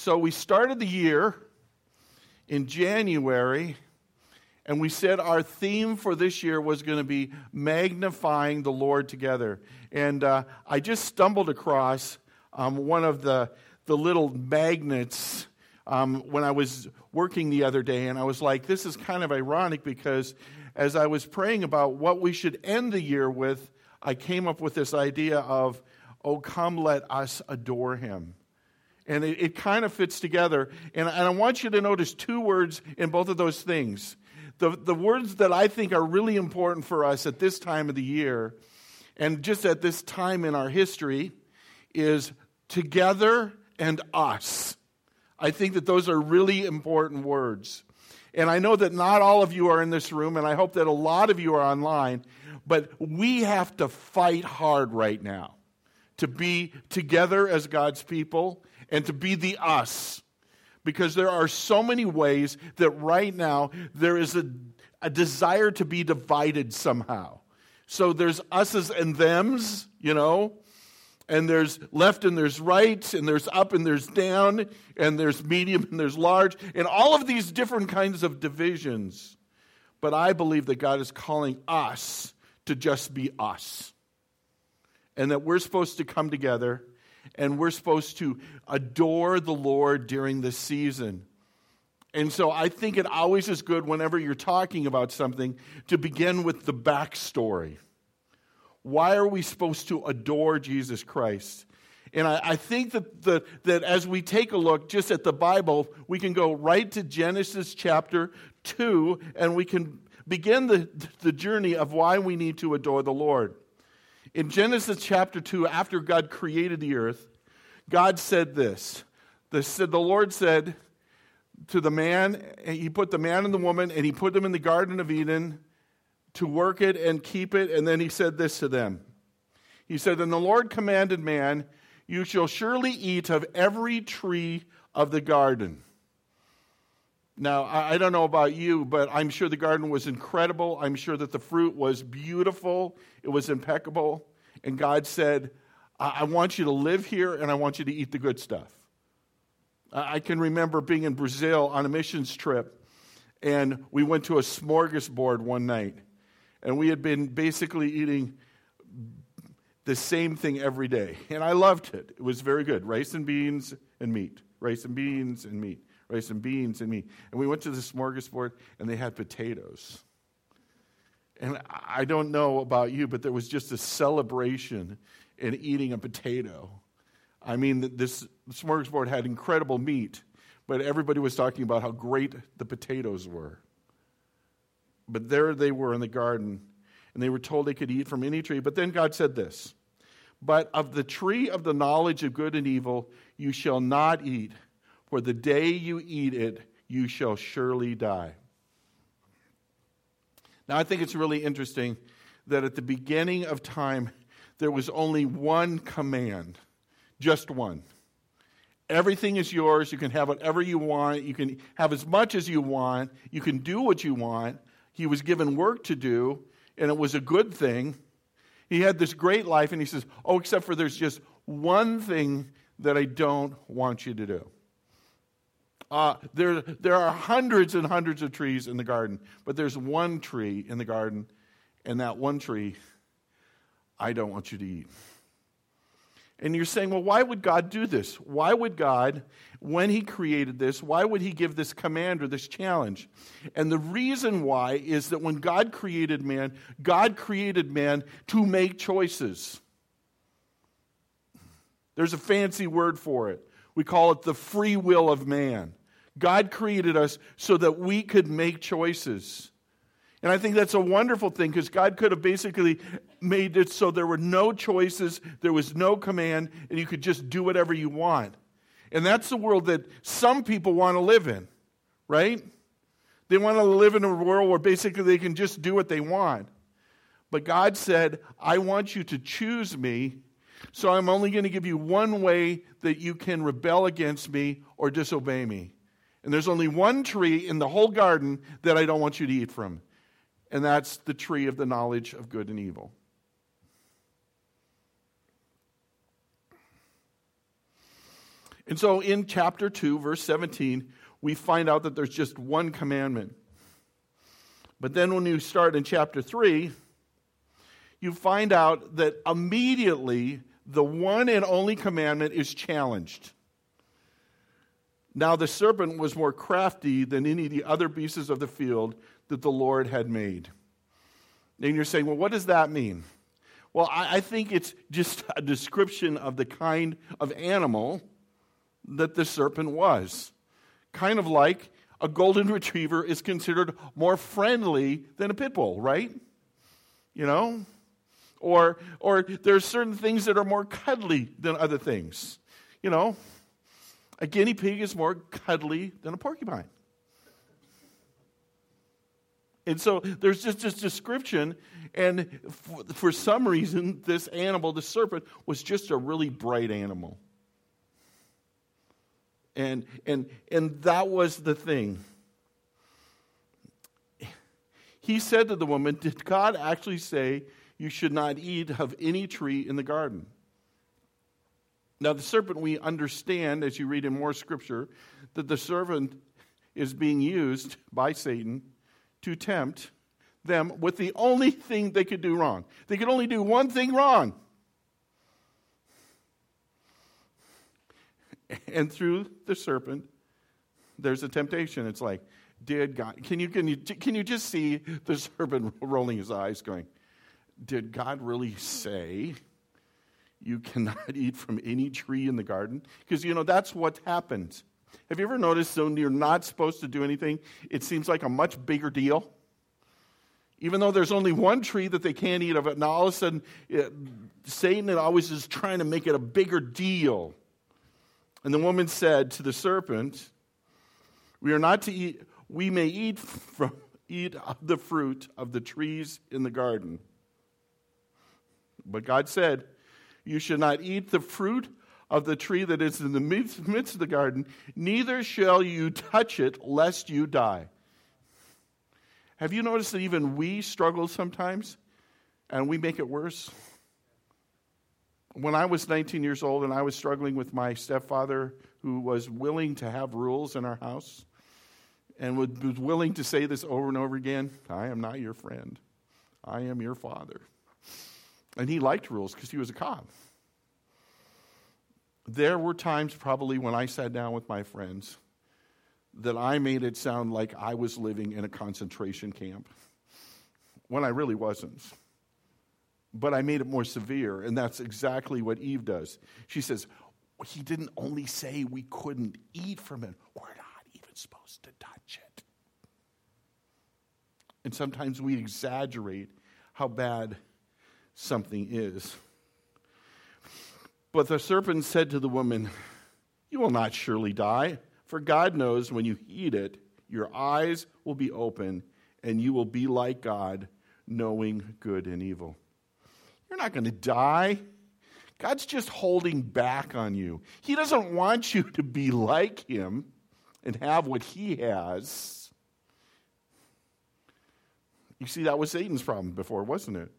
So we started the year in January, and we said our theme for this year was going to be magnifying the Lord together. And uh, I just stumbled across um, one of the, the little magnets um, when I was working the other day, and I was like, this is kind of ironic because as I was praying about what we should end the year with, I came up with this idea of, oh, come let us adore him. And it, it kind of fits together. And, and I want you to notice two words in both of those things. The, the words that I think are really important for us at this time of the year and just at this time in our history is together and us. I think that those are really important words. And I know that not all of you are in this room, and I hope that a lot of you are online, but we have to fight hard right now to be together as God's people and to be the us. Because there are so many ways that right now there is a, a desire to be divided somehow. So there's us's and them's, you know, and there's left and there's right, and there's up and there's down, and there's medium and there's large, and all of these different kinds of divisions. But I believe that God is calling us to just be us. And that we're supposed to come together and we're supposed to adore the Lord during this season. And so I think it always is good whenever you're talking about something to begin with the backstory. Why are we supposed to adore Jesus Christ? And I, I think that, the, that as we take a look just at the Bible, we can go right to Genesis chapter 2 and we can begin the, the journey of why we need to adore the Lord. In Genesis chapter 2, after God created the earth, God said this. The, the Lord said to the man, He put the man and the woman, and He put them in the Garden of Eden to work it and keep it. And then He said this to them He said, And the Lord commanded man, You shall surely eat of every tree of the garden. Now, I don't know about you, but I'm sure the garden was incredible. I'm sure that the fruit was beautiful, it was impeccable. And God said, I want you to live here and I want you to eat the good stuff. I can remember being in Brazil on a missions trip, and we went to a smorgasbord one night, and we had been basically eating the same thing every day. And I loved it. It was very good rice and beans and meat, rice and beans and meat rice and beans and meat. And we went to the smorgasbord and they had potatoes. And I don't know about you, but there was just a celebration in eating a potato. I mean, this smorgasbord had incredible meat, but everybody was talking about how great the potatoes were. But there they were in the garden, and they were told they could eat from any tree. But then God said this But of the tree of the knowledge of good and evil you shall not eat for the day you eat it, you shall surely die. Now, I think it's really interesting that at the beginning of time, there was only one command, just one. Everything is yours. You can have whatever you want. You can have as much as you want. You can do what you want. He was given work to do, and it was a good thing. He had this great life, and he says, Oh, except for there's just one thing that I don't want you to do. Uh, there, there are hundreds and hundreds of trees in the garden, but there's one tree in the garden, and that one tree I don't want you to eat. And you're saying, well, why would God do this? Why would God, when He created this, why would He give this command or this challenge? And the reason why is that when God created man, God created man to make choices. There's a fancy word for it. We call it the free will of man. God created us so that we could make choices. And I think that's a wonderful thing because God could have basically made it so there were no choices, there was no command, and you could just do whatever you want. And that's the world that some people want to live in, right? They want to live in a world where basically they can just do what they want. But God said, I want you to choose me, so I'm only going to give you one way that you can rebel against me or disobey me. And there's only one tree in the whole garden that I don't want you to eat from, and that's the tree of the knowledge of good and evil. And so in chapter 2, verse 17, we find out that there's just one commandment. But then when you start in chapter 3, you find out that immediately the one and only commandment is challenged. Now the serpent was more crafty than any of the other beasts of the field that the Lord had made. And you're saying, well, what does that mean? Well, I, I think it's just a description of the kind of animal that the serpent was. Kind of like a golden retriever is considered more friendly than a pit bull, right? You know? Or, or there's certain things that are more cuddly than other things. You know, a guinea pig is more cuddly than a porcupine. And so there's just this description, and for, for some reason, this animal, the serpent, was just a really bright animal. And, and, and that was the thing. He said to the woman, Did God actually say you should not eat of any tree in the garden? Now, the serpent, we understand as you read in more scripture that the serpent is being used by Satan to tempt them with the only thing they could do wrong. They could only do one thing wrong. And through the serpent, there's a temptation. It's like, did God, can you, can you, can you just see the serpent rolling his eyes going, did God really say you cannot eat from any tree in the garden? Because, you know, that's what happens. Have you ever noticed when you're not supposed to do anything, it seems like a much bigger deal? Even though there's only one tree that they can't eat of it, now all of a sudden, it, Satan always is trying to make it a bigger deal. And the woman said to the serpent, We are not to eat, we may eat from eat of the fruit of the trees in the garden. But God said, You should not eat the fruit of the tree that is in the midst, of the garden, neither shall you touch it, lest you die. Have you noticed that even we struggle sometimes and we make it worse? When I was 19 years old and I was struggling with my stepfather, who was willing to have rules in our house and was willing to say this over and over again I am not your friend, I am your father. And he liked rules because he was a cop. There were times, probably, when I sat down with my friends that I made it sound like I was living in a concentration camp when I really wasn't. But I made it more severe, and that's exactly what Eve does. She says, He didn't only say we couldn't eat from it, we're not even supposed to touch it. And sometimes we exaggerate how bad something is. But the serpent said to the woman, You will not surely die. For God knows when you eat it, your eyes will be open and you will be like God, knowing good and evil. You're not going to die. God's just holding back on you. He doesn't want you to be like Him and have what He has. You see, that was Satan's problem before, wasn't it?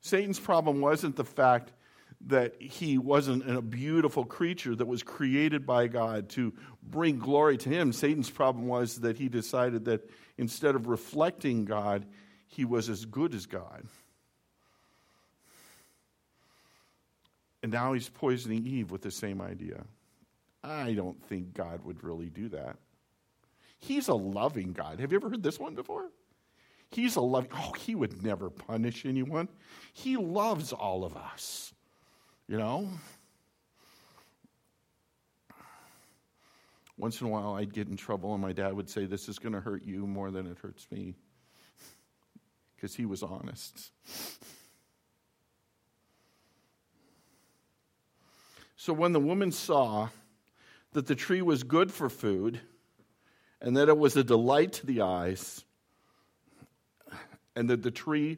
Satan's problem wasn't the fact that he wasn't a beautiful creature that was created by God to bring glory to him. Satan's problem was that he decided that instead of reflecting God, he was as good as God. And now he's poisoning Eve with the same idea. I don't think God would really do that. He's a loving God. Have you ever heard this one before? He's a loving, oh, he would never punish anyone. He loves all of us. You know? Once in a while, I'd get in trouble, and my dad would say, This is going to hurt you more than it hurts me. Because he was honest. So when the woman saw that the tree was good for food, and that it was a delight to the eyes, and that the tree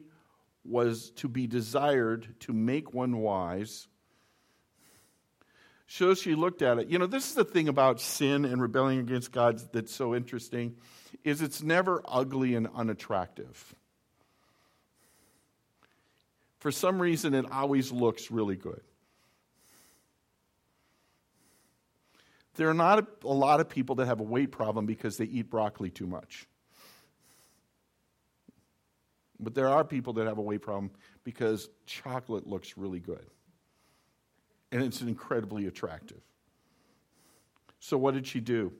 was to be desired to make one wise, so she looked at it. You know, this is the thing about sin and rebelling against God that's so interesting is it's never ugly and unattractive. For some reason it always looks really good. There are not a, lot of people that have a weight problem because they eat broccoli too much. But there are people that have a weight problem because chocolate looks really good. And it's incredibly attractive. So, what did she do?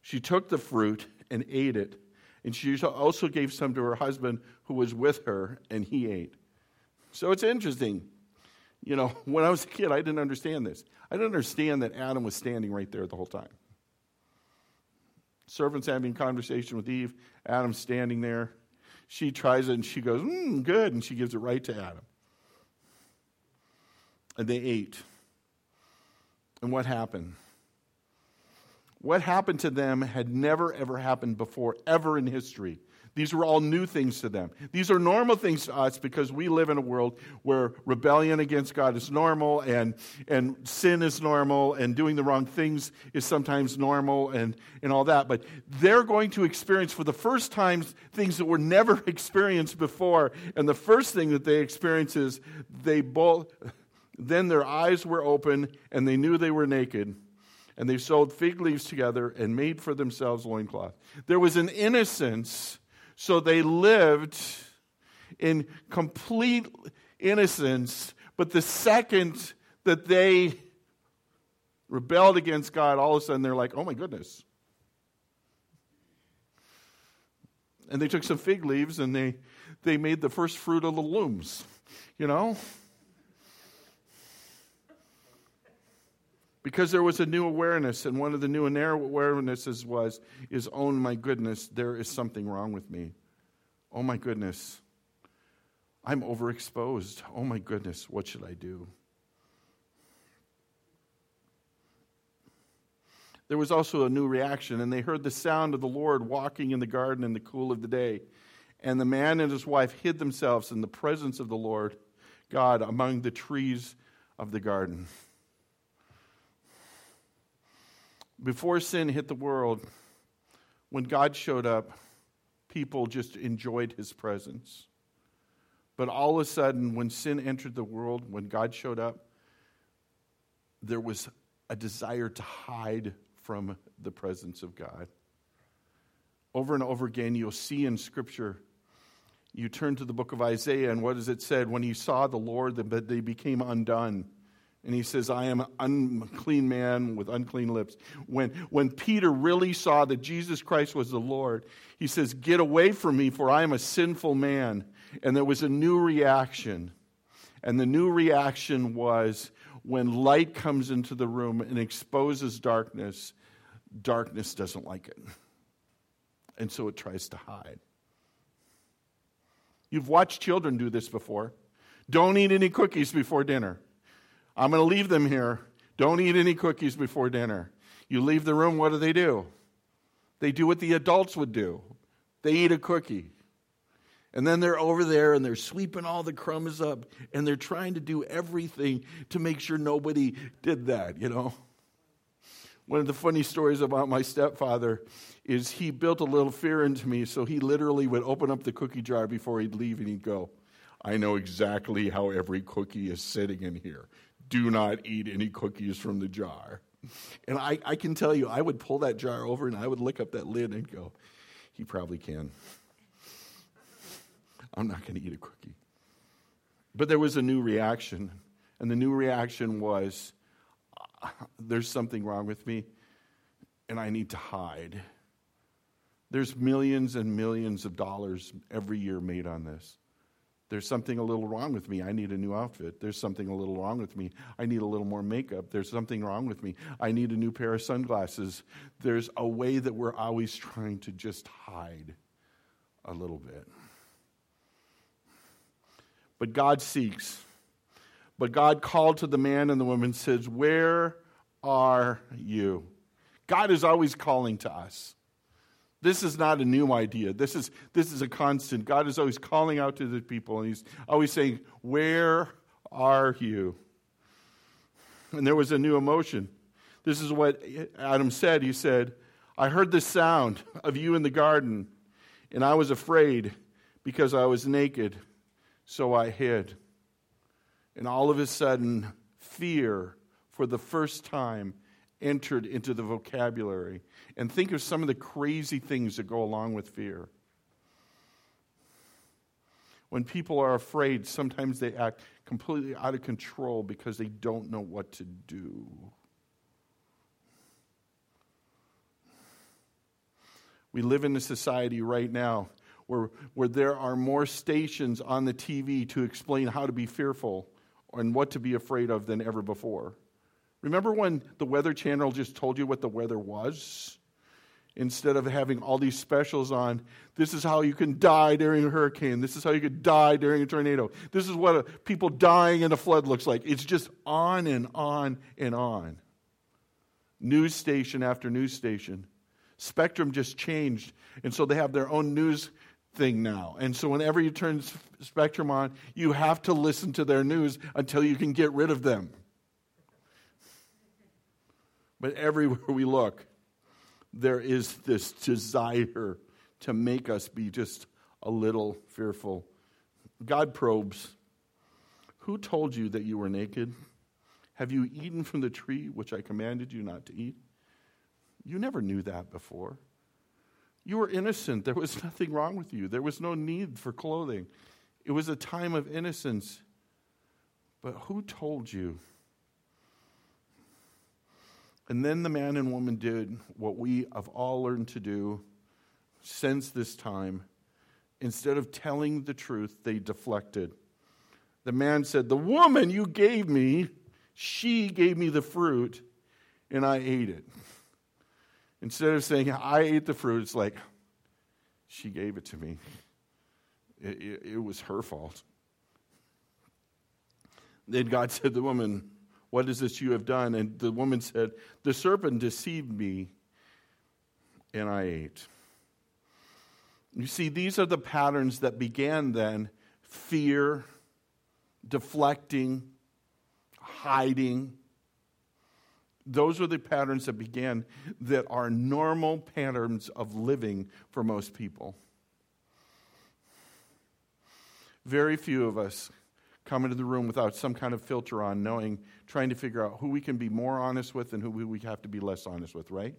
She took the fruit and ate it. And she also gave some to her husband who was with her, and he ate. So it's interesting. You know, when I was a kid, I didn't understand this. I didn't understand that Adam was standing right there the whole time. Servant's having a conversation with Eve. Adam's standing there. She tries it and she goes, mm, good. And she gives it right to Adam. And they ate. And what happened? What happened to them had never, ever happened before, ever in history. These were all new things to them. These are normal things to us because we live in a world where rebellion against God is normal and, and sin is normal and doing the wrong things is sometimes normal and, and all that. But they're going to experience for the first time things that were never experienced before. And the first thing that they experience is they both, then their eyes were open and they knew they were naked and they sewed fig leaves together and made for themselves loincloth. There was an innocence so they lived in complete innocence. But the second that they rebelled against God, all of a sudden they're like, oh my goodness. And they took some fig leaves and they, they made the first fruit of the looms, you know? Because there was a new awareness and one of the new awarenesses was is oh my goodness there is something wrong with me. Oh my goodness i'm overexposed. Oh my goodness what should i do? There was also a new reaction and they heard the sound of the lord walking in the garden in the cool of the day. And the man and his wife hid themselves in the presence of the lord god among the trees of the garden Before sin hit the world, when God showed up, people just enjoyed his presence. But all of a sudden, when sin entered the world, when God showed up, there was a desire to hide from the presence of God. Over and over again, you'll see in Scripture, you turn to the book of Isaiah, and what does it said? When he saw the Lord, they became undone and he says, I am an unclean man with unclean lips. When, when Peter really saw that Jesus Christ was the Lord, he says, Get away from me, for I am a sinful man. And there was a new reaction. And the new reaction was when light comes into the room and exposes darkness, darkness doesn't like it. And so it tries to hide. You've watched children do this before. Don't eat any cookies before dinner. I'm going to leave them here. Don't eat any cookies before dinner. You leave the room, what do they do? They do what the adults would do they eat a cookie. And then they're over there and they're sweeping all the crumbs up and they're trying to do everything to make sure nobody did that, you know? One of the funny stories about my stepfather is he built a little fear into me, so he literally would open up the cookie jar before he'd leave and he'd go, I know exactly how every cookie is sitting in here do not eat any cookies from the jar. And I, I can tell you, I would pull that jar over and I would lick up that lid and go, he probably can. I'm not going to eat a cookie. But there was a new reaction. And the new reaction was uh, there's something wrong with me and I need to hide. There's millions and millions of dollars every year made on this. There's something a little wrong with me. I need a new outfit. There's something a little wrong with me. I need a little more makeup. There's something wrong with me. I need a new pair of sunglasses. There's a way that we're always trying to just hide a little bit. But God seeks. But God called to the man and the woman says, Where are you? God is always calling to us. This is not a new idea. This is, this is a constant. God is always calling out to the people, and He's always saying, Where are you? And there was a new emotion. This is what Adam said. He said, I heard the sound of you in the garden, and I was afraid because I was naked, so I hid. And all of a sudden, fear for the first time entered into the vocabulary. And think of some of the crazy things that go along with fear. When people are afraid, sometimes they act completely out of control because they don't know what to do. We live in a society right now where, where there are more stations on the TV to explain how to be fearful and what to be afraid of than ever before. Remember when the Weather Channel just told you what the weather was? Instead of having all these specials on, this is how you can die during a hurricane. This is how you could die during a tornado. This is what a, people dying in a flood looks like. It's just on and on and on. News station after news station. Spectrum just changed, and so they have their own news thing now. And so whenever you turn Spectrum on, you have to listen to their news until you can get rid of them. But everywhere we look, there is this desire to make us be just a little fearful. God probes. Who told you that you were naked? Have you eaten from the tree which I commanded you not to eat? You never knew that before. You were innocent. There was nothing wrong with you. There was no need for clothing. It was a time of innocence. But who told you? And then the man and woman did what we have all learned to do since this time. Instead of telling the truth, they deflected. The man said, The woman you gave me, she gave me the fruit, and I ate it. Instead of saying, I ate the fruit, it's like, she gave it to me. It, it, it was her fault. Then God said to the woman, What is this you have done? And the woman said, The serpent deceived me, and I ate. You see, these are the patterns that began then fear, deflecting, hiding, those are the patterns that began that are normal patterns of living for most people. Very few of us come into the room without some kind of filter on, knowing, trying to figure out who we can be more honest with and who we have to be less honest with, right?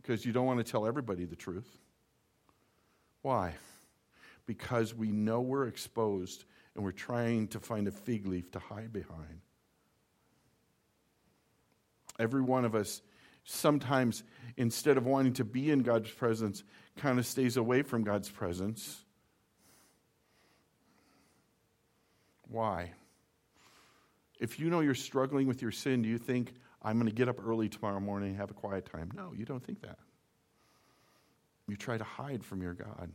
Because you don't want to tell everybody the truth. Why? Because we know we're exposed and we're trying to find a fig leaf to hide behind. Every one of us, sometimes, instead of wanting to be in God's presence, kind of stays away from God's presence. Why? If you know you're struggling with your sin, do you think, I'm going to get up early tomorrow morning and have a quiet time? No, you don't think that. You try to hide from your God.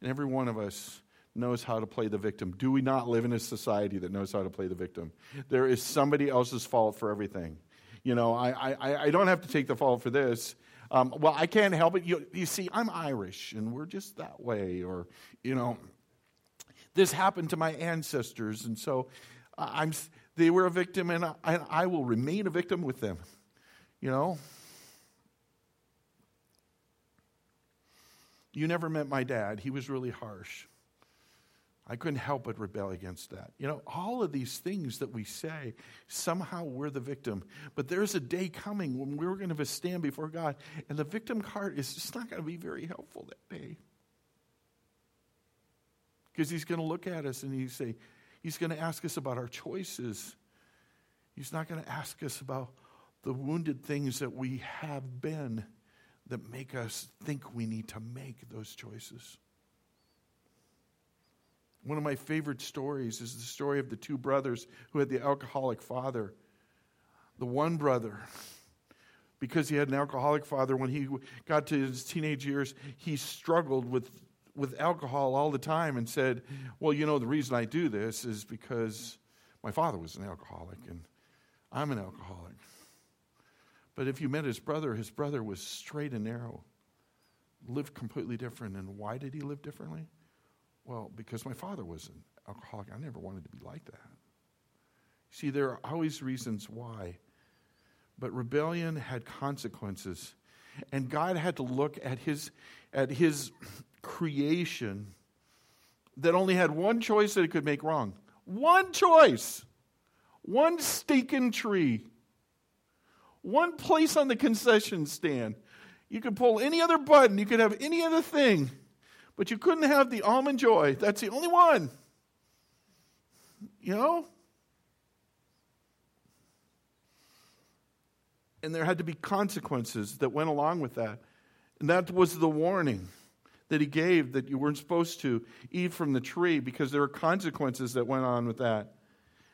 And every one of us knows how to play the victim. Do we not live in a society that knows how to play the victim? There is somebody else's fault for everything. You know, I, I, I don't have to take the fault for this. Um, well, I can't help it. You, you see, I'm Irish and we're just that way. Or, you know, this happened to my ancestors. And so uh, I'm, they were a victim and I, and I will remain a victim with them. You know? You never met my dad. He was really harsh. I couldn't help but rebel against that. You know, all of these things that we say, somehow we're the victim. But there's a day coming when we're going to stand before God, and the victim card is just not going to be very helpful that day. Because He's going to look at us and He's say, He's going to ask us about our choices. He's not going to ask us about the wounded things that we have been that make us think we need to make those choices. One of my favorite stories is the story of the two brothers who had the alcoholic father. The one brother, because he had an alcoholic father, when he got to his teenage years, he struggled with, with alcohol all the time and said, Well, you know, the reason I do this is because my father was an alcoholic and I'm an alcoholic. But if you met his brother, his brother was straight and narrow, lived completely different. And why did he live differently? Well, because my father was an alcoholic, I never wanted to be like that. See, there are always reasons why. But rebellion had consequences. And God had to look at his, at his creation that only had one choice that it could make wrong. One choice. One stinking tree. One place on the concession stand. You could pull any other button, you could have any other thing, but you couldn't have the almond joy. That's the only one. You know? And there had to be consequences that went along with that. And that was the warning that he gave that you weren't supposed to eat from the tree because there were consequences that went on with that.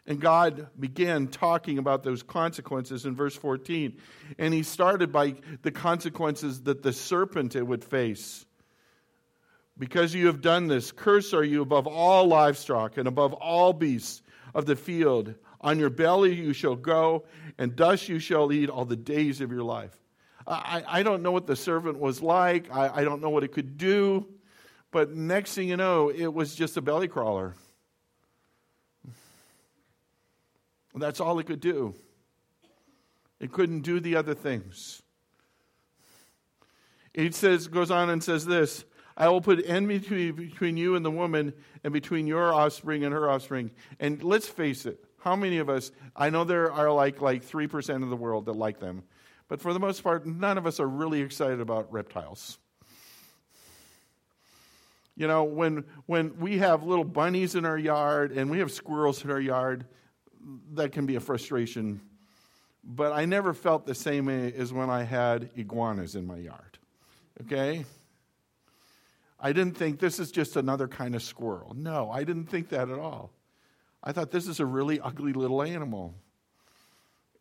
And God began talking about those consequences in verse 14. And he started by the consequences that the serpent it would face. Because you have done this, curse are you above all livestock and above all beasts of the field. On your belly you shall go, and dust you shall eat all the days of your life. I, I don't know what the servant was like. I, I don't know what it could do. But next thing you know, it was just a belly crawler. That's all it could do. It couldn't do the other things. It says, goes on and says this I will put enmity between you and the woman, and between your offspring and her offspring. And let's face it, how many of us, I know there are like, like 3% of the world that like them, but for the most part, none of us are really excited about reptiles. You know, when, when we have little bunnies in our yard and we have squirrels in our yard, that can be a frustration. But I never felt the same as when I had iguanas in my yard. Okay? I didn't think this is just another kind of squirrel. No, I didn't think that at all. I thought this is a really ugly little animal.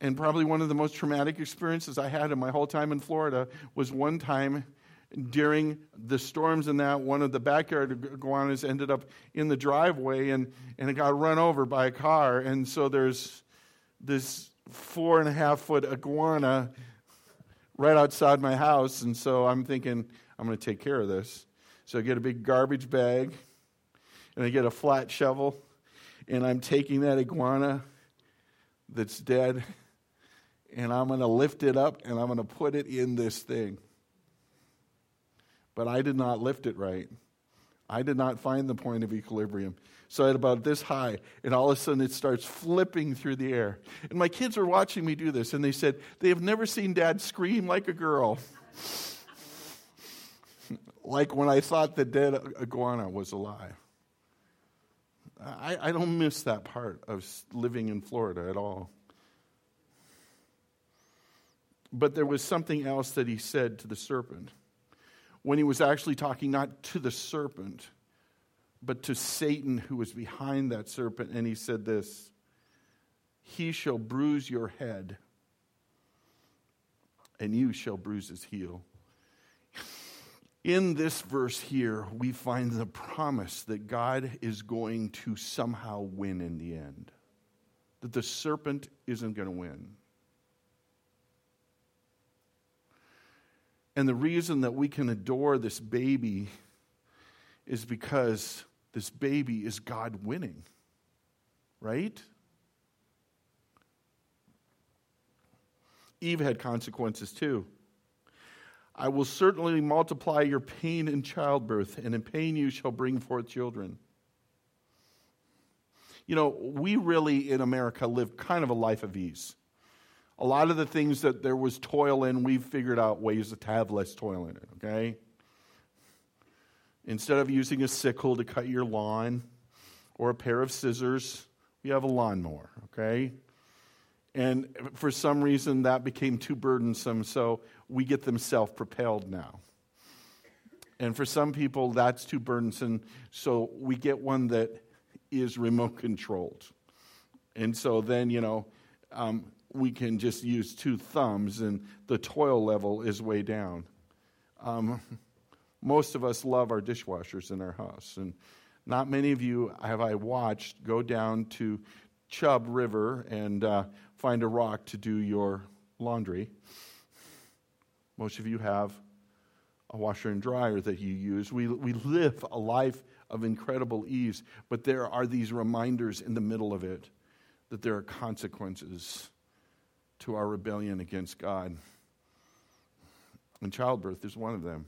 And probably one of the most traumatic experiences I had in my whole time in Florida was one time during the storms and that one of the backyard iguanas ended up in the driveway and, and it got run over by a car. And so there's this four and a half foot iguana right outside my house. And so i'm thinking i'm going to take care of this. So i get a big garbage bag and i get a flat shovel and i'm taking that iguana that's dead and i'm going to lift it up and i'm going to put it in this thing but I did not lift it right. I did not find the point of equilibrium. So at about this high, and all of a sudden it starts flipping through the air. And my kids were watching me do this, and they said they have never seen dad scream like a girl. like when I thought the dead iguana was alive. I, I don't miss that part of living in Florida at all. But there was something else that he said to the serpent when he was actually talking not to the serpent, but to Satan who was behind that serpent. And he said this He shall bruise your head, and you shall bruise his heel. In this verse here, we find the promise that God is going to somehow win in the end, that the serpent isn't going to win. And the reason that we can adore this baby is because this baby is God winning, right? Eve had consequences too. I will certainly multiply your pain in childbirth, and in pain you shall bring forth children. You know, we really in America live kind of a life of ease a lot of the things that there was toil in, we've figured out ways to have less toil in it, okay? Instead of using a sickle to cut your lawn or a pair of scissors, we have a lawnmower, okay? And for some reason, that became too burdensome, so we get them self propelled now. And for some people, that's too burdensome, so we get one that is remote controlled. And so then, you know, um, we can just use two thumbs and the toil level is way down. Um, most of us love our dishwashers in our house, and not many of you have I watched go down to Chub River and uh, find a rock to do your laundry. Most of you have a washer and dryer that you use. We, we live a life of incredible ease, but there are these reminders in the middle of it that there are consequences to our rebellion against God. And childbirth is one of them.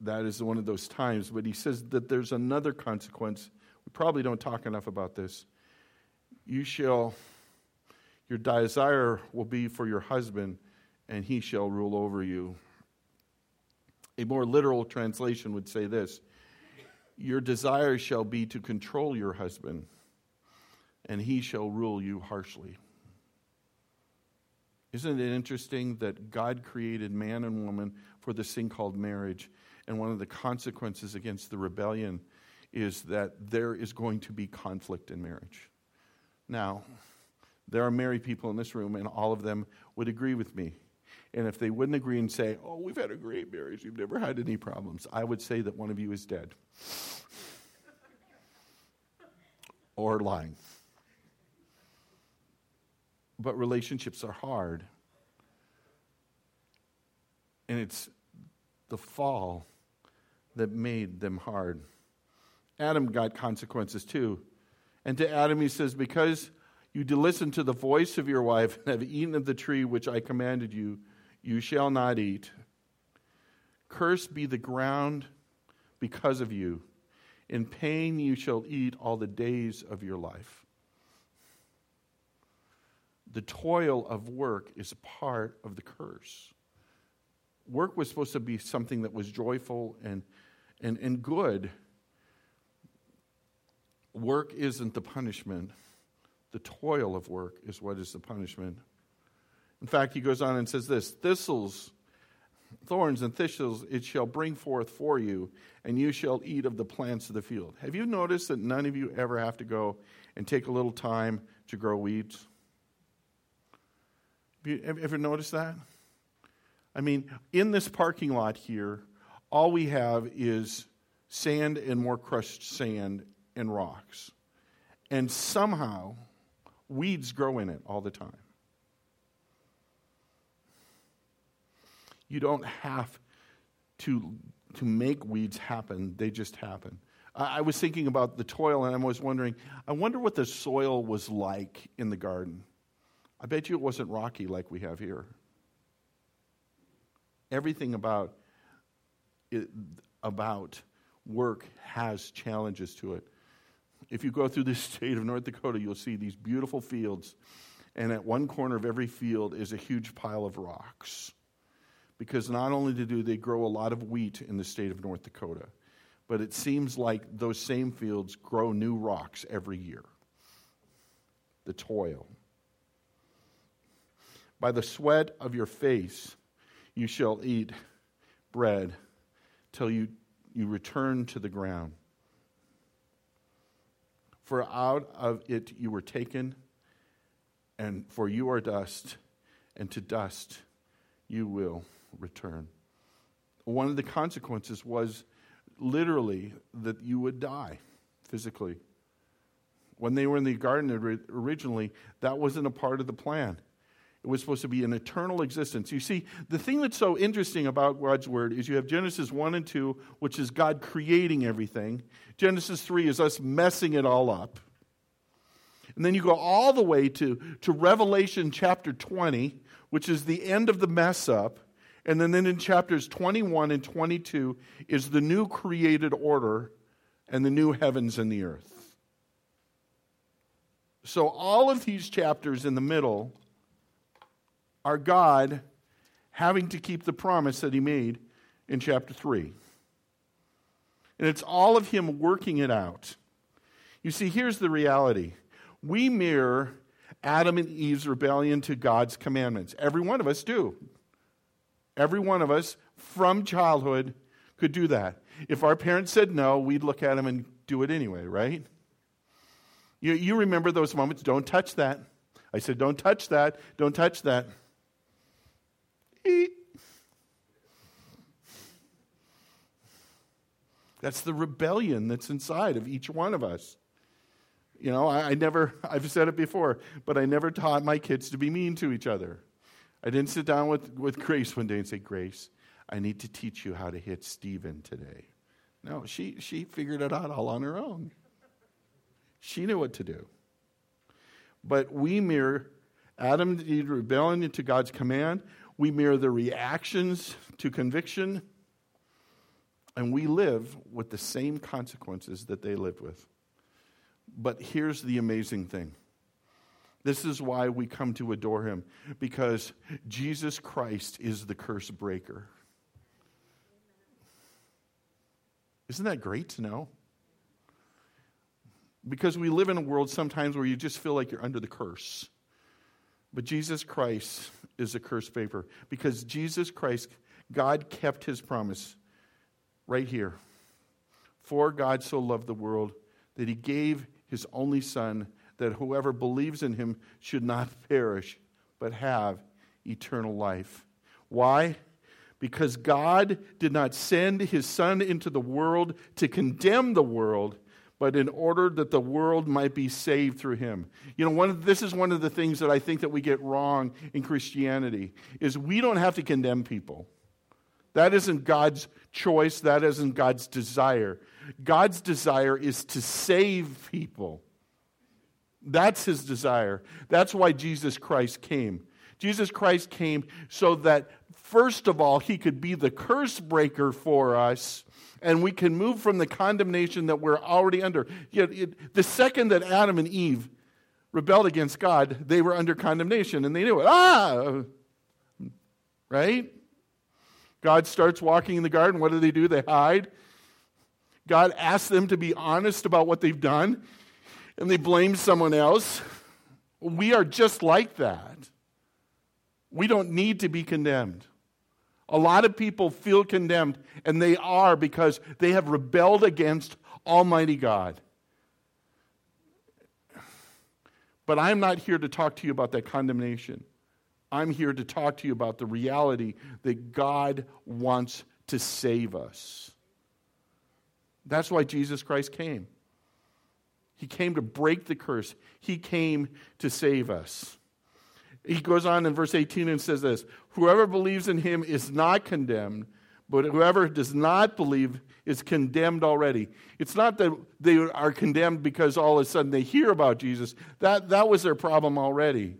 That is one of those times. But he says that there's another consequence We probably don't talk enough about this. You shall, your desire will be for your husband, and he shall rule over you. A more literal translation would say this Your desire shall be to control your husband, and he shall rule you harshly. Isn't it interesting that God created man and woman for this thing called marriage? And one of the consequences against the rebellion is that there is going to be conflict in marriage. Now, there are married people in this room, and all of them would agree with me. And if they wouldn't agree and say, Oh, we've had a great marriage, we've never had any problems, I would say that one of you is dead or lying. But relationships are hard. And it's the fall that made them hard. Adam got consequences too. And to Adam, he says, Because you did listen to the voice of your wife and have eaten of the tree which I commanded you, you shall not eat. Cursed be the ground because of you. In pain you shall eat all the days of your life. The toil of work is part of the curse. Work was supposed to be something that was joyful and, and, and good. Work isn't the punishment. The toil of work is what is the punishment. In fact, he goes on and says this thistles, thorns, and thistles it shall bring forth for you, and you shall eat of the plants of the field. Have you noticed that none of you ever have to go and take a little time to grow weeds? Have you ever noticed that? I mean, in this parking lot here, all we have is sand and more crushed sand and rocks. And somehow, weeds grow in it all the time. You don't have to, to make weeds happen, they just happen. I, I was thinking about the toil, and I was wondering, I wonder what the soil was like in the garden. I bet you it wasn't rocky like we have here. Everything about it, about work has challenges to it. If you go through the state of North Dakota, you'll see these beautiful fields, and at one corner of every field is a huge pile of rocks. Because not only do they grow a lot of wheat in the state of North Dakota, but it seems like those same fields grow new rocks every year. The toil. By the sweat of your face, you shall eat bread till you, you return to the ground. For out of it you were taken, and for you are dust, and to dust you will return. One of the consequences was literally that you would die physically. When they were in the garden originally, that wasn't a part of the plan. It was supposed to be an eternal existence. You see, the thing that's so interesting about God's word is you have Genesis 1 and 2, which is God creating everything. Genesis 3 is us messing it all up. And then you go all the way to, to Revelation chapter 20, which is the end of the mess up. And then, then in chapters 21 and 22 is the new created order and the new heavens and the earth. So, all of these chapters in the middle are God having to keep the promise that he made in chapter 3. And it's all of him working it out. You see, here's the reality we mirror Adam and Eve's rebellion to God's commandments. Every one of us do. Every one of us from childhood could do that. If our parents said no, we'd look at them and do it anyway, right? You, you remember those moments. Don't touch that. I said, don't touch that. Don't touch that. That's the rebellion that's inside of each one of us. You know, I, I, never, I've said it before, but I never taught my kids to be mean to each other. I didn't sit down with, with Grace one day and say, Grace, I need to teach you how to hit Stephen today. No, she, she figured it out all on her own. She knew what to do. But we mirror Adam did rebellion to God's command. We mirror the reactions to conviction, and we live with the same consequences that they lived with. But here's the amazing thing this is why we come to adore him, because Jesus Christ is the curse breaker. Isn't that great to know? Because we live in a world sometimes where you just feel like you're under the curse. But Jesus Christ is a cursed breaker because Jesus Christ, God kept his promise right here. For God so loved the world that he gave his only Son, that whoever believes in him should not perish, but have eternal life. Why? Because God did not send his Son into the world to condemn the world, but in order that the world might be saved through him. You know, one of, this is one of the things that I think that we get wrong in Christianity is we don't have to condemn people. That isn't God's choice, that isn't God's desire. God's desire is to save people. That's his desire. That's why Jesus Christ came. Jesus Christ came so that, first of all, he could be the curse breaker for us and we can move from the condemnation that we're already under. Yet, it, the second that Adam and Eve rebelled against God, they were under condemnation and they knew it. Ah! Right? God starts walking in the garden. What do they do? They hide. God asks them to be honest about what they've done, and they blame someone else. We are just like that. We don't need to be condemned. A lot of people feel condemned, and they are because they have rebelled against Almighty God. But I'm not here to talk to you about that condemnation. I'm here to talk to you about the reality that God wants to save us. That's why Jesus Christ came. He came to break the curse, He came to save us. He goes on in verse 18 and says this Whoever believes in him is not condemned, but whoever does not believe is condemned already. It's not that they are condemned because all of a sudden they hear about Jesus, that, that was their problem already.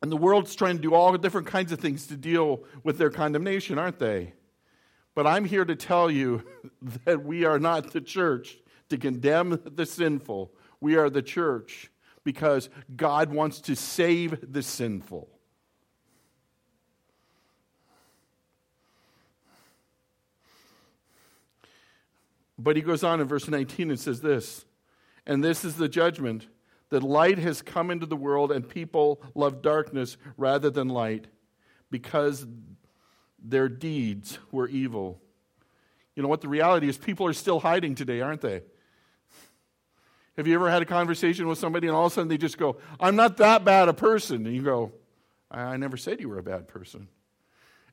And the world's trying to do all different kinds of things to deal with their condemnation, aren't they? But I'm here to tell you that we are not the church to condemn the sinful. We are the church because God wants to save the sinful. But he goes on in verse 19 and says this And this is the judgment that light has come into the world, and people love darkness rather than light because their deeds were evil. You know what? The reality is, people are still hiding today, aren't they? Have you ever had a conversation with somebody and all of a sudden they just go, I'm not that bad a person? And you go, I never said you were a bad person.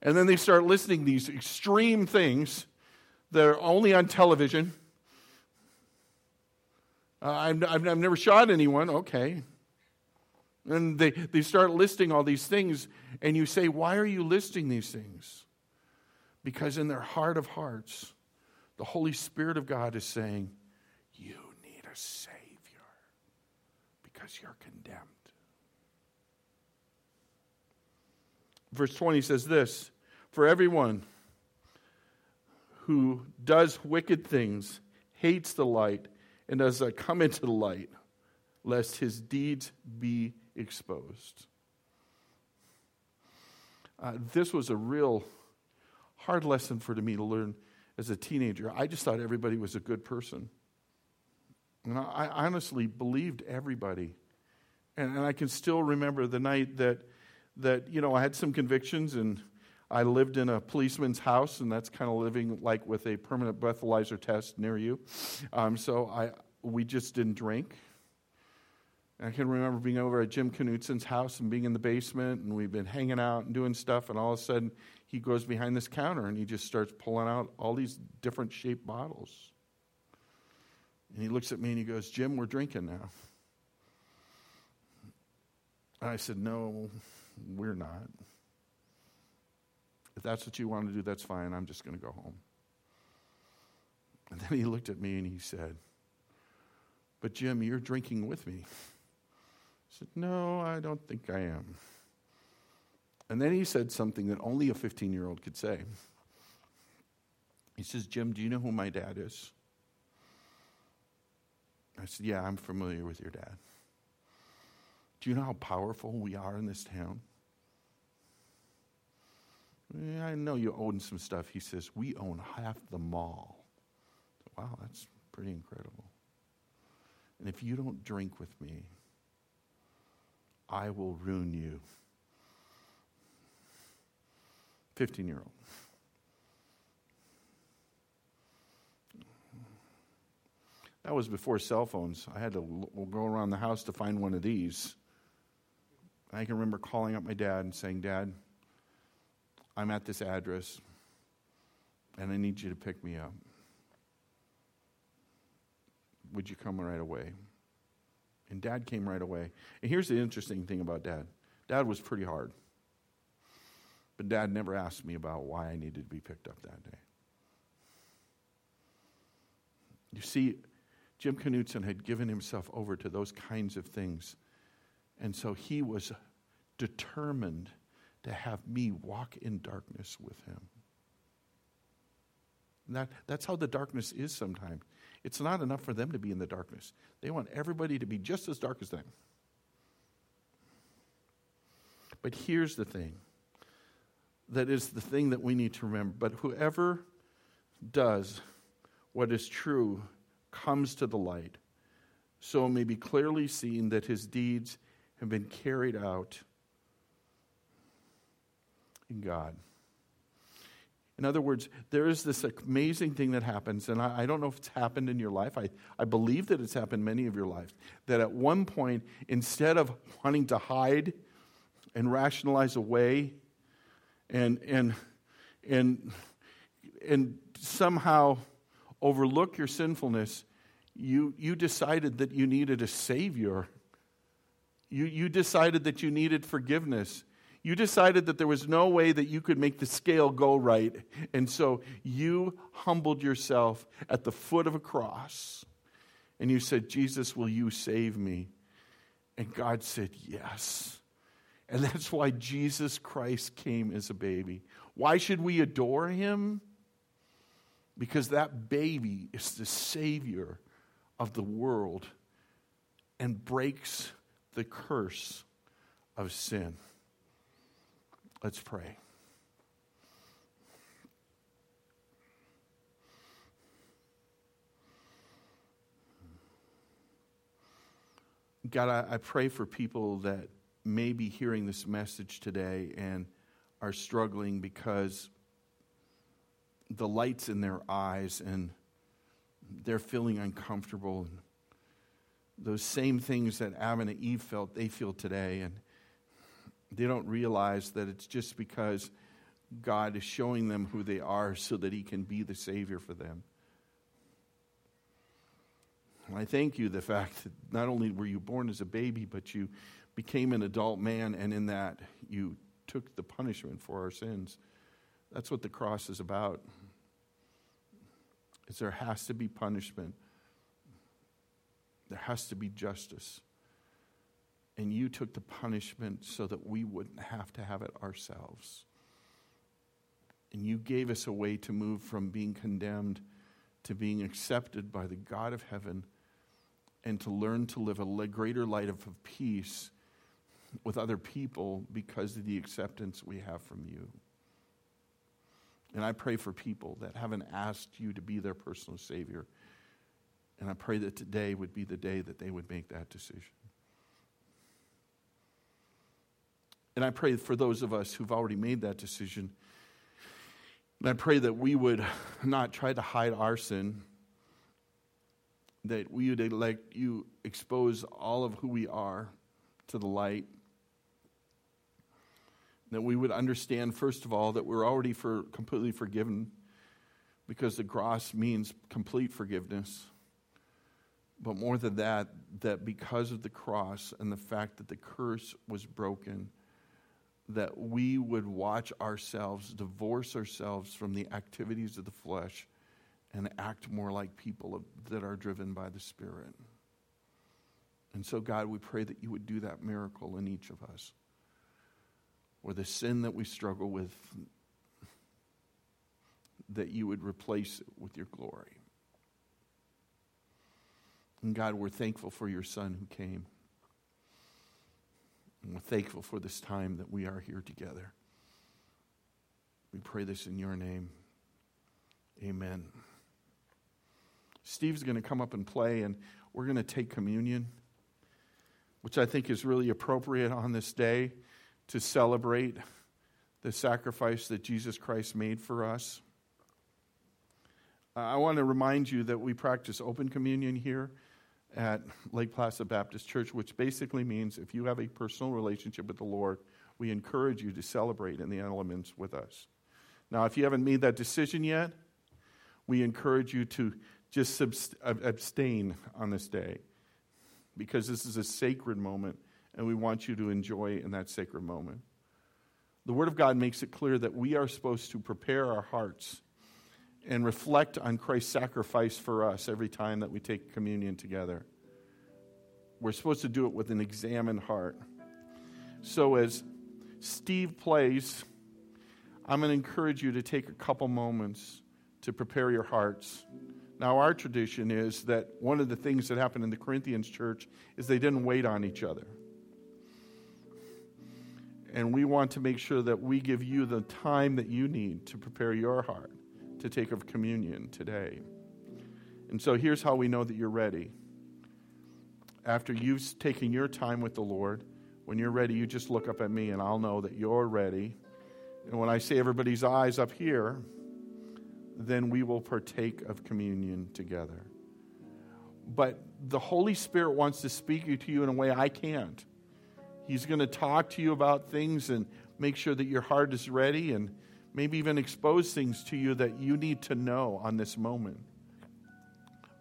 And then they start listing these extreme things that are only on television. Uh, I've, I've, I've never shot anyone. Okay. And they, they start listing all these things, and you say, Why are you listing these things? Because in their heart of hearts, the Holy Spirit of God is saying, You need a Savior because you're condemned. Verse 20 says this For everyone who does wicked things hates the light and does not come into the light, lest his deeds be exposed. Uh, this was a real hard lesson for me to learn as a teenager. I just thought everybody was a good person. And I honestly believed everybody. And, and I can still remember the night that, that, you know, I had some convictions and I lived in a policeman's house, and that's kind of living like with a permanent breathalyzer test near you. Um, so I, we just didn't drink. I can remember being over at Jim Knutson's house and being in the basement, and we've been hanging out and doing stuff, and all of a sudden he goes behind this counter and he just starts pulling out all these different shaped bottles. And he looks at me and he goes, Jim, we're drinking now. I said, No, we're not. If that's what you want to do, that's fine. I'm just going to go home. And then he looked at me and he said, But Jim, you're drinking with me. I said, No, I don't think I am. And then he said something that only a 15 year old could say. He says, Jim, do you know who my dad is? I said, Yeah, I'm familiar with your dad. Do you know how powerful we are in this town? Yeah, I know you own some stuff. He says, We own half the mall. Wow, that's pretty incredible. And if you don't drink with me, I will ruin you. 15 year old. That was before cell phones. I had to go around the house to find one of these. I can remember calling up my dad and saying, Dad, I'm at this address and I need you to pick me up. Would you come right away? And dad came right away. And here's the interesting thing about dad dad was pretty hard. But dad never asked me about why I needed to be picked up that day. You see, Jim Knutson had given himself over to those kinds of things. And so he was determined to have me walk in darkness with him. That, that's how the darkness is sometimes. It's not enough for them to be in the darkness, they want everybody to be just as dark as them. But here's the thing that is the thing that we need to remember. But whoever does what is true comes to the light, so it may be clearly seen that his deeds have been carried out in God. In other words, there is this amazing thing that happens, and I, I, don't know if it's happened in your life. I, I believe that it's happened many of your lives. That at one point, instead of wanting to hide and rationalize away and, and, and, and somehow overlook your sinfulness, you, you decided that you needed a Savior. You, you decided that you needed forgiveness you decided that there was no way that you could make the scale go right. And so you humbled yourself at the foot of a cross. And you said, Jesus, will you save me? And God said, Yes. And that's why Jesus Christ came as a baby. Why should we adore him? Because that baby is the Savior of the world and breaks the curse of sin. Let's pray. God, I, I, pray for people that may be hearing this message today and are struggling because the light's in their eyes and they're feeling uncomfortable. And those same things that Adam and Eve felt, they feel today. And they don't realize that it's just because God is showing them who they are so that He can be the Savior for them. I thank you the fact that not only were you born as a baby, but you became an adult man, and in that you took the punishment for our sins. That's what the cross is about. There has to be punishment. There has to be justice and you took the punishment so that we wouldn't have to have it ourselves. And you gave us a way to move from being condemned to being accepted by the God of heaven and to learn to live a greater light of peace with other people because of the acceptance we have from you. And I pray for people that haven't asked you to be their personal Savior. And I pray that today would be the day that they would make that decision. And I pray for those of us who've already made that decision. And I pray that we would not try to hide our sin, that we would let you expose all of who we are to the light. That we would understand, first of all, that we're already for, completely forgiven because the cross means complete forgiveness. But more than that, that because of the cross and the fact that the curse was broken, that we would watch ourselves, divorce ourselves from the activities of the flesh, and act more like people that are driven by the Spirit. And so, God, we pray that you would do that miracle in each of us. Or the sin that we struggle with, that you would replace it with your glory. And God, we're thankful for your Son who came. And we're thankful for this time that we are here together. We pray this in your name. Amen. Steve's going to come up and play, and we're going to take communion, which I think is really appropriate on this day to celebrate the sacrifice that Jesus Christ made for us. Uh, I want to remind you that we practice open communion here at Lake Placid Baptist Church, which basically means if you have a personal relationship with the Lord, we encourage you to celebrate in the elements with us. Now, if you haven't made that decision yet, we encourage you to just abstain on this day because this is a sacred moment and we want you to enjoy in that sacred moment. The Word of God makes it clear that we are supposed to prepare our hearts and reflect on Christ's sacrifice for us every time that we take communion together. We're supposed to do it with an examined heart. So, as Steve plays, I'm going to encourage you to take a couple moments to prepare your hearts. Now, our tradition is that one of the things that happened in the Corinthians church is they didn't wait on each other. And we want to make sure that we give you the time that you need to prepare your heart to take of communion today. And so here's how we know that you're ready. After you've taken your time with the Lord, when you're ready, you just look up at me and I'll know that you're ready. And when I say everybody's eyes up here, then we will partake of communion together. But the Holy Spirit wants to speak to you in a way I can't. He's going to talk to you about things and make sure that your heart is ready and maybe even expose things to you that you need to know on this moment.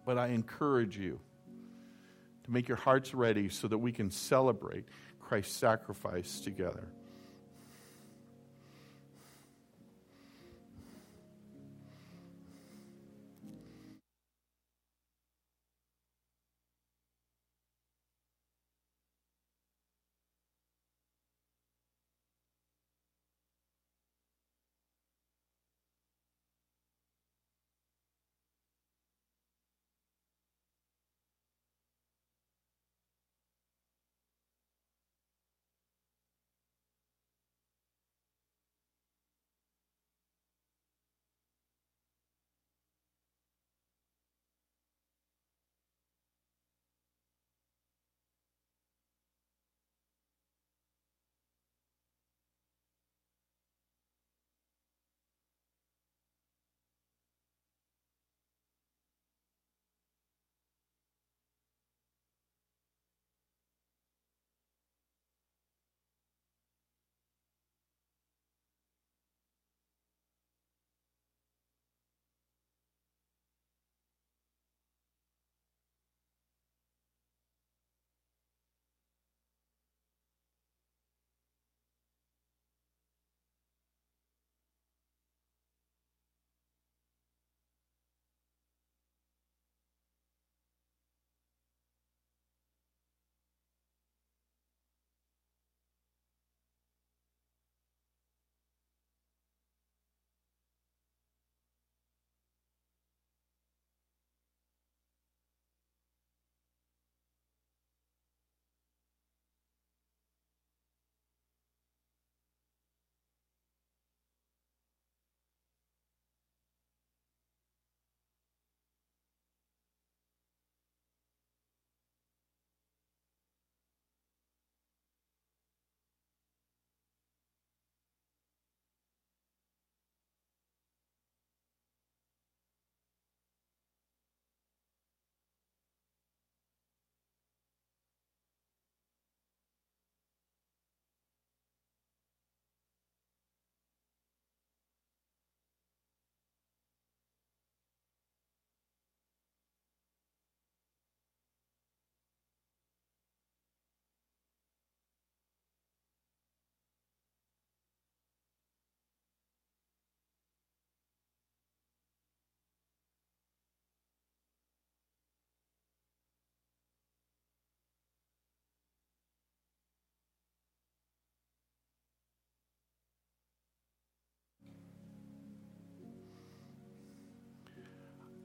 But I encourage you to make your hearts ready so that we can celebrate Christ's sacrifice together.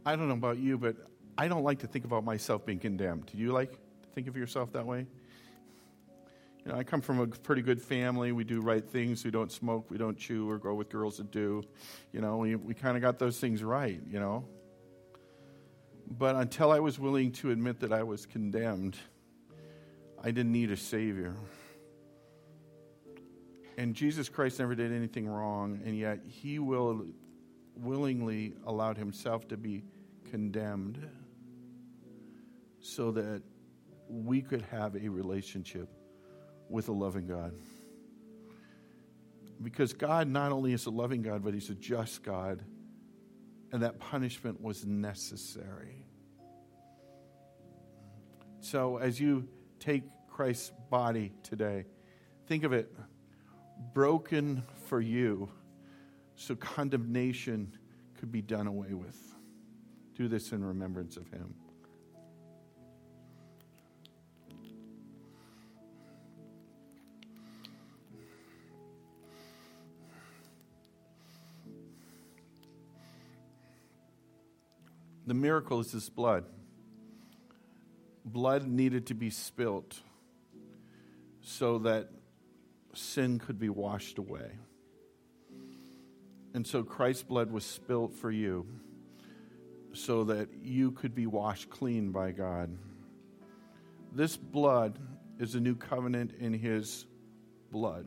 I don't know about you, but I don't like to think about myself being condemned. Do you like to think of yourself that way? You know, I come from a pretty good family. We do right things. We don't smoke. We don't chew or go with girls that do. You know, we, we kind of got those things right, you know. But until I was willing to admit that I was condemned, I didn't need a Savior. And Jesus Christ never did anything wrong, and yet He will willingly allowed Himself to be condemned so that we could have a relationship with a loving God. Because God not only is a loving God, but He's a just God, and that punishment was necessary. So, as you take Christ's body today, think of it broken for you so condemnation could be done away with. Do this in remembrance of Him. The miracle is this blood. Blood needed to be spilt so that sin could be washed away. And so Christ's blood was spilt for you so that you could be washed clean by God. This blood is a new covenant in His blood.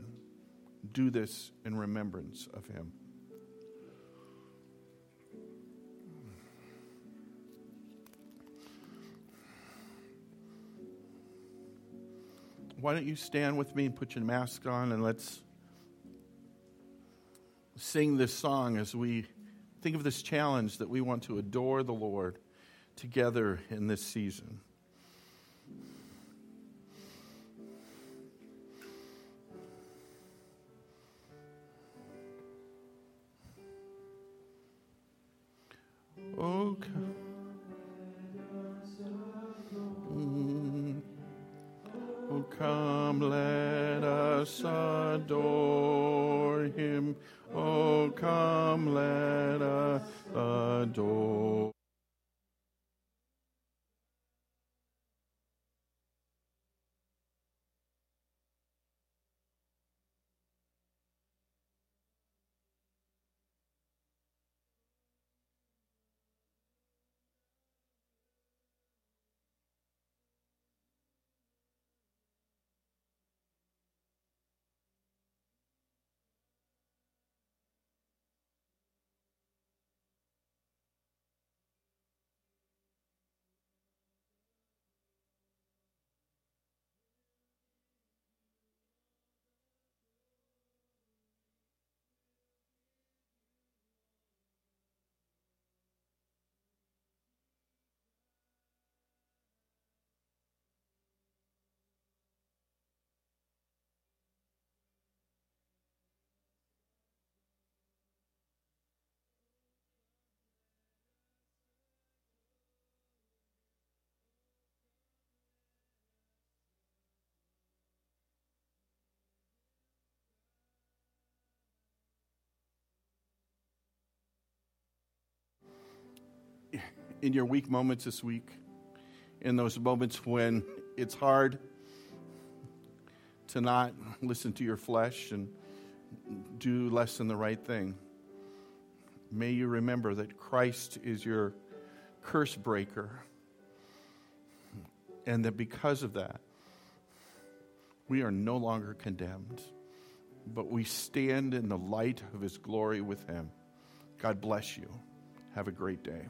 Do this in remembrance of Him. why don't you stand with me and put your mask on and let's sing this song as we think of this challenge that we want to adore the Lord together in this season. In your weak moments this week, in those moments when it's hard to not listen to your flesh and do less than the right thing. May you remember that Christ is your curse breaker, and that because of that, we are no longer condemned, but we stand in the light of His glory with Him. God bless you. Have a great day.